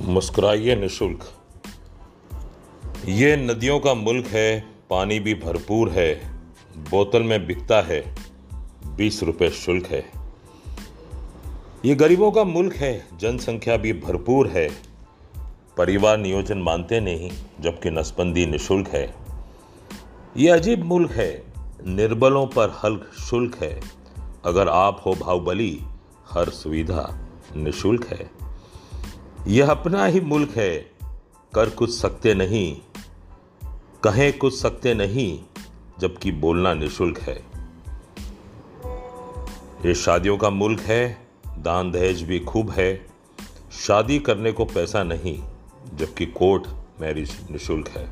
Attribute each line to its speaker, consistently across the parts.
Speaker 1: मुस्कुराइए निशुल्क। ये नदियों का मुल्क है, पानी भी भरपूर है, बोतल में बिकता है, बीस रुपए शुल्क है। ये गरीबों का मुल्क है, जनसंख्या भी भरपूर है। परिवार नियोजन मानते नहीं, जबकि नसबंदी निशुल्क है। ये अजीब मुल्क है, निर्बलों पर हल्क शुल्क है। अगर आप हो भावबली हर सुविधा निशुल्क है। यह अपना ही मुल्क है। कर कुछ सकते नहीं, कहें कुछ सकते नहीं, जबकि बोलना निशुल्क है। ये शादियों का मुल्क है, दान दहेज भी खूब है। शादी करने को पैसा नहीं, जबकि कोर्ट मैरिज निशुल्क है।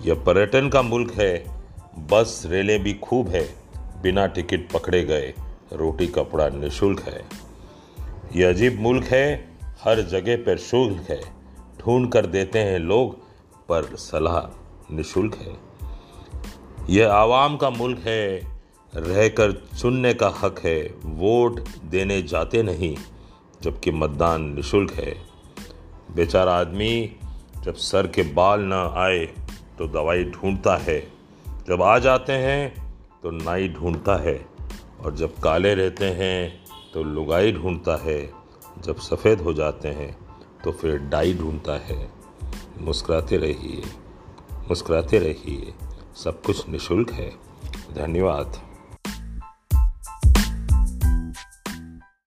Speaker 1: यह पर्यटन का मुल्क है, बस रेलें भी खूब है, बिना टिकट पकड़े गए रोटी कपड़ा निशुल्क है। यह अजीब मुल्क है हर जगह पर शुल्क है। ढूंढ कर देते हैं लोग, पर सलाह निशुल्क है। यह आवाम का मुल्क है। रहकर चुनने का हक है। वोट देने जाते नहीं, जबकि मतदान निशुल्क है। बेचारा आदमी जब सर के बाल ना आए तो दवाई ढूंढता है। जब आ जाते हैं तो नाई ढूंढता है। और जब काले रहते हैं तो लुगाई ढूंढता है। जब सफ़ेद हो जाते हैं तो फिर डाई ढूंढता है। मुस्कुराते रहिए मुस्कुराते रहिए। सब कुछ निशुल्क है। धन्यवाद।